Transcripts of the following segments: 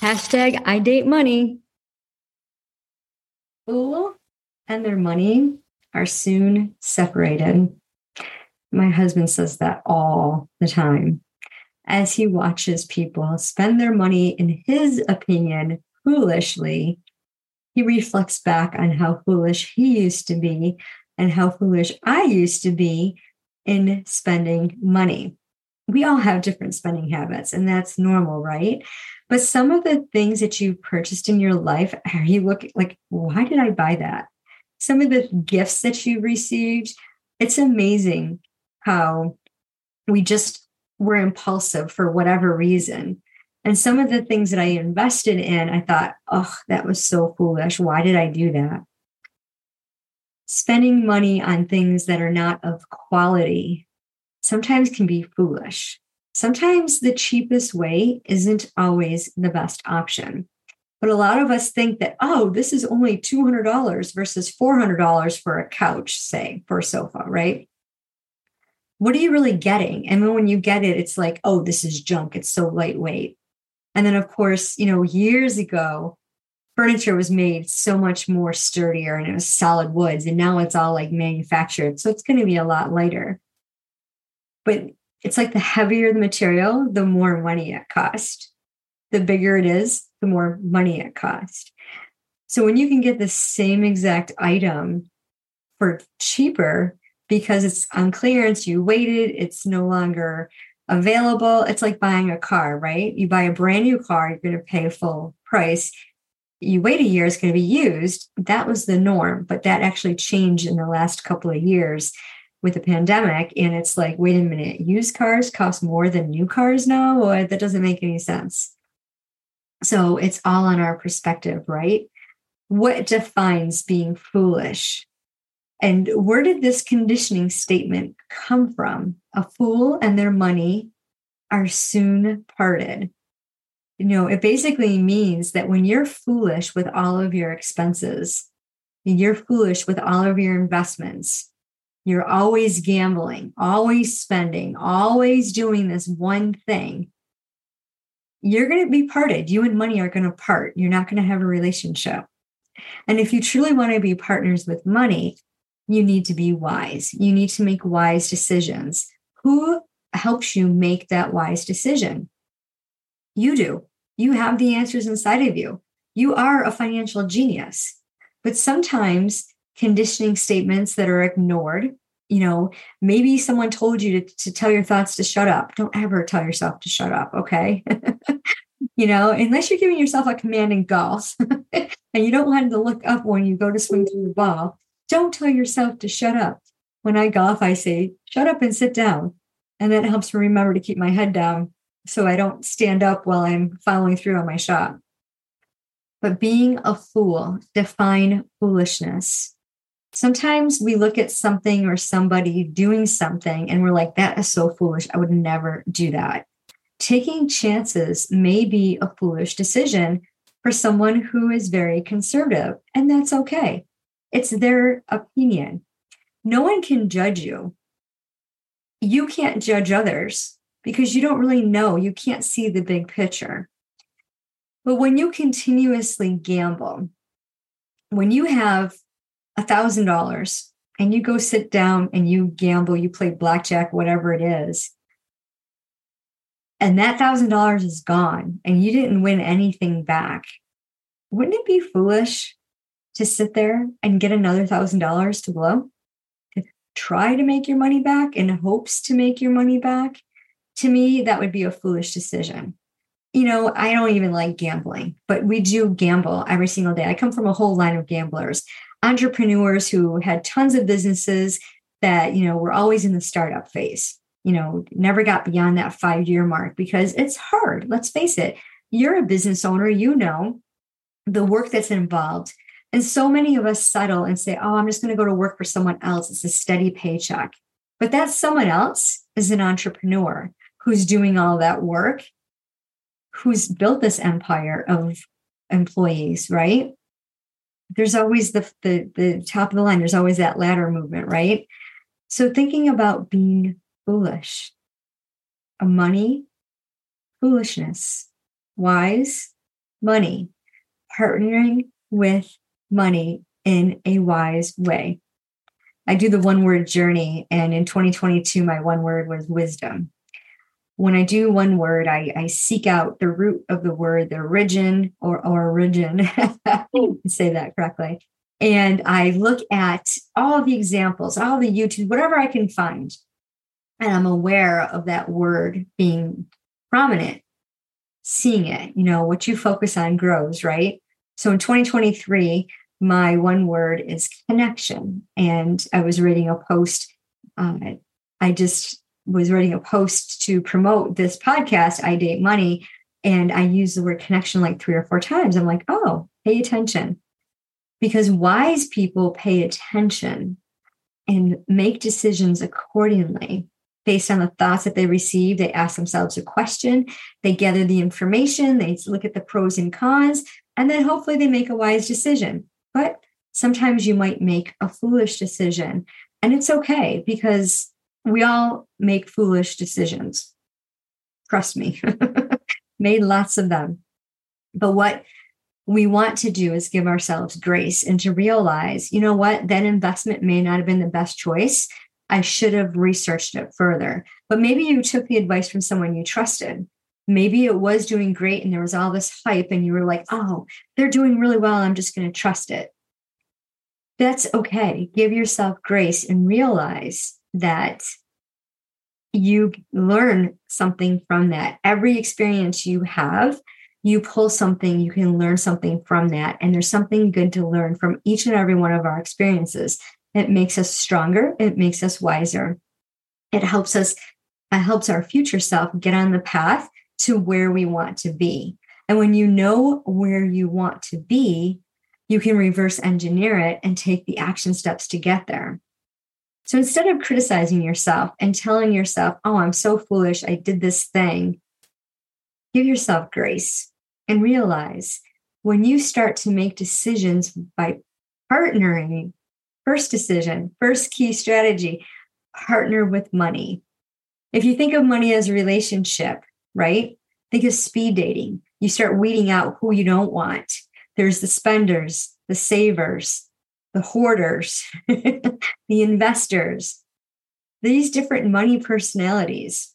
Hashtag I date money. Fool and their money are soon separated. My husband says that all the time as he watches people spend their money, in his opinion, foolishly. He reflects back on how foolish he used to be and how foolish I used to be in spending money. We all have different spending habits, and that's normal, right? But some of the things that you purchased in your life, are you looking like, why did I buy that? Some of the gifts that you received, it's amazing how we just were impulsive for whatever reason. And some of the things that I invested in, I thought, oh, that was so foolish. Why did I do that? Spending money on things that are not of quality sometimes can be foolish. Sometimes the cheapest way isn't always the best option. But a lot of us think that, oh, this is only $200 versus $400 for a couch, say, for a sofa, right? What are you really getting? And then when you get it, it's like, oh, this is junk. It's so lightweight. And then, of course, you know, years ago, furniture was made so much more sturdier and it was solid woods. And now it's all like manufactured. So it's going to be a lot lighter. But it's like the heavier the material, the more money it costs. The bigger it is, the more money it costs. So when you can get the same exact item for cheaper because it's on clearance, you waited, it's no longer available. It's like buying a car, right? You buy a brand new car, you're going to pay full price. You wait a year, it's going to be used. That was the norm, but that actually changed in the last couple of years with the pandemic. And it's like, wait a minute, used cars cost more than new cars now? Or that doesn't make any sense. So it's all on our perspective, right? What defines being foolish? And where did this conditioning statement come from? A fool and their money are soon parted. You know, it basically means that when you're foolish with all of your expenses, you're foolish with all of your investments, you're always gambling, always spending, always doing this one thing, you're going to be parted. You and money are going to part. You're not going to have a relationship. And if you truly want to be partners with money, you need to be wise. You need to make wise decisions. Who helps you make that wise decision? You do. You have the answers inside of you. You are a financial genius. But sometimes conditioning statements that are ignored, you know, maybe someone told you to, to tell your thoughts to shut up. Don't ever tell yourself to shut up, okay? you know, unless you're giving yourself a command in golf and you don't want to look up when you go to swing through the ball, don't tell yourself to shut up. When I golf, I say, shut up and sit down. And that helps me remember to keep my head down so I don't stand up while I'm following through on my shot. But being a fool, define foolishness. Sometimes we look at something or somebody doing something and we're like, that is so foolish. I would never do that. Taking chances may be a foolish decision for someone who is very conservative, and that's okay. It's their opinion. No one can judge you. You can't judge others because you don't really know. You can't see the big picture. But when you continuously gamble, when you have a thousand dollars and you go sit down and you gamble, you play blackjack, whatever it is, and that thousand dollars is gone and you didn't win anything back, wouldn't it be foolish to sit there and get another thousand dollars to blow? To try to make your money back in hopes to make your money back? To me that would be a foolish decision. You know i don't even like gambling but we do gamble every single day. I come from a whole line of gamblers entrepreneurs who had tons of businesses that you know were always in the startup phase you know never got beyond that five year mark because it's hard let's face it you're a business owner you know the work that's involved and so many of us settle and say, oh, I'm just going to go to work for someone else. It's a steady paycheck. But that someone else is an entrepreneur who's doing all that work, who's built this empire of employees, right? There's always the, the, the top of the line, there's always that ladder movement, right? So thinking about being foolish, money, foolishness, wise, money, partnering with money in a wise way. I do the one word journey, and in 2022, my one word was wisdom. When I do one word, I, I seek out the root of the word, the origin or, or origin, say that correctly. And I look at all the examples, all the YouTube, whatever I can find. And I'm aware of that word being prominent, seeing it. You know, what you focus on grows, right? So in 2023, my one word is connection. And I was reading a post. Uh, I just was writing a post to promote this podcast, I Date Money. And I used the word connection like three or four times. I'm like, oh, pay attention. Because wise people pay attention and make decisions accordingly based on the thoughts that they receive. They ask themselves a question, they gather the information, they look at the pros and cons, and then hopefully they make a wise decision. But sometimes you might make a foolish decision. And it's okay because we all make foolish decisions. Trust me, made lots of them. But what we want to do is give ourselves grace and to realize, you know what, that investment may not have been the best choice. I should have researched it further. But maybe you took the advice from someone you trusted. Maybe it was doing great and there was all this hype, and you were like, oh, they're doing really well. I'm just going to trust it. That's okay. Give yourself grace and realize that you learn something from that. Every experience you have, you pull something, you can learn something from that. And there's something good to learn from each and every one of our experiences. It makes us stronger, it makes us wiser. It helps us, it helps our future self get on the path to where we want to be. And when you know where you want to be, you can reverse engineer it and take the action steps to get there. So instead of criticizing yourself and telling yourself, oh, I'm so foolish, I did this thing, give yourself grace and realize when you start to make decisions by partnering, first decision, first key strategy, partner with money. If you think of money as a relationship, right? Think of speed dating. You start weeding out who you don't want. There's the spenders, the savers, the hoarders, the investors, these different money personalities.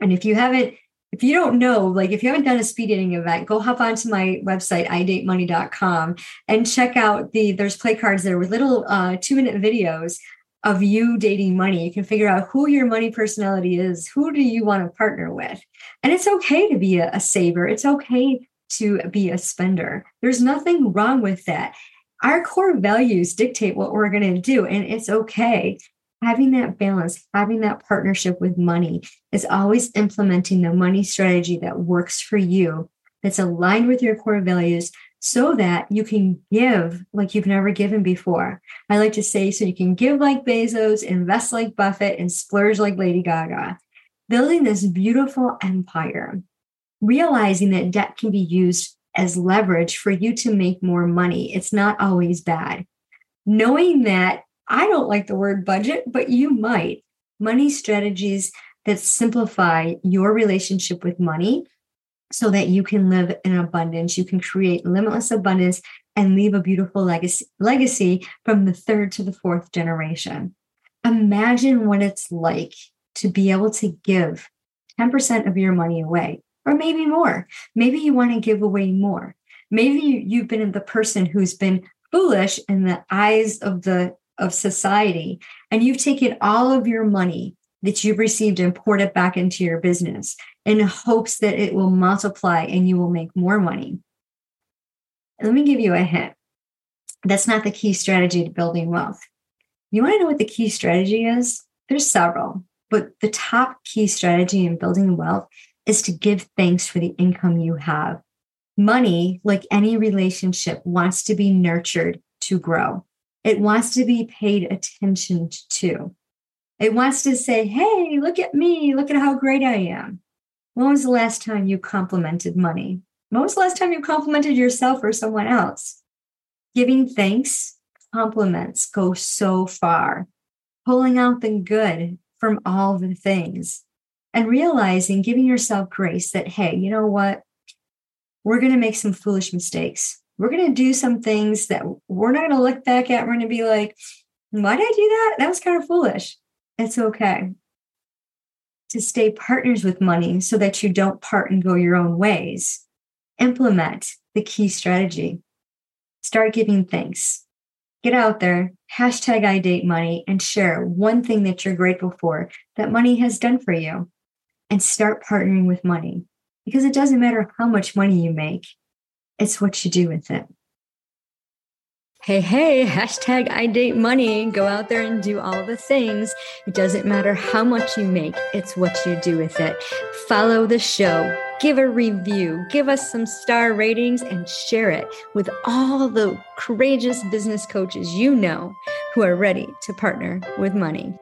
And if you haven't, if you don't know, like if you haven't done a speed dating event, go hop onto my website, idatemoney.com, and check out the, there's play cards there with little uh, two minute videos of you dating money. You can figure out who your money personality is. Who do you want to partner with? And it's okay to be a, a saver. It's okay to be a spender. There's nothing wrong with that our core values dictate what we're going to do, and it's okay. Having that balance, having that partnership with money is always implementing the money strategy that works for you, that's aligned with your core values, so that you can give like you've never given before. I like to say, so you can give like Bezos, invest like Buffett, and splurge like Lady Gaga. Building this beautiful empire, realizing that debt can be used as leverage for you to make more money. It's not always bad. Knowing that I don't like the word budget, but you might. Money strategies that simplify your relationship with money so that you can live in abundance. You can create limitless abundance and leave a beautiful legacy, legacy from the third to the fourth generation. Imagine what it's like to be able to give 10% of your money away or maybe more. Maybe you want to give away more. Maybe you've been the person who's been foolish in the eyes of the of society and you've taken all of your money that you've received and poured it back into your business in hopes that it will multiply and you will make more money. Let me give you a hint. That's not the key strategy to building wealth. You want to know what the key strategy is? There's several, but the top key strategy in building wealth is to give thanks for the income you have. Money, like any relationship, wants to be nurtured to grow. It wants to be paid attention to. It wants to say, hey, look at me. Look at how great I am. When was the last time you complimented money? When was the last time you complimented yourself or someone else? Giving thanks, compliments go so far. Pulling out the good from all the things and realizing, giving yourself grace that, hey, you know what? we're going to make some foolish mistakes. We're going to do some things that we're not going to look back at. We're going to be like, why did I do that? That was kind of foolish. It's okay to stay partners with money so that you don't part and go your own ways. Implement the key strategy. Start giving thanks. Get out there, hashtag I date money, and share one thing that you're grateful for that money has done for you. And start partnering with money because it doesn't matter how much money you make, it's what you do with it. Hey, hey, hashtag I date money. Go out there and do all the things. It doesn't matter how much you make, it's what you do with it. Follow the show, give a review, give us some star ratings, and share it with all the courageous business coaches you know who are ready to partner with money.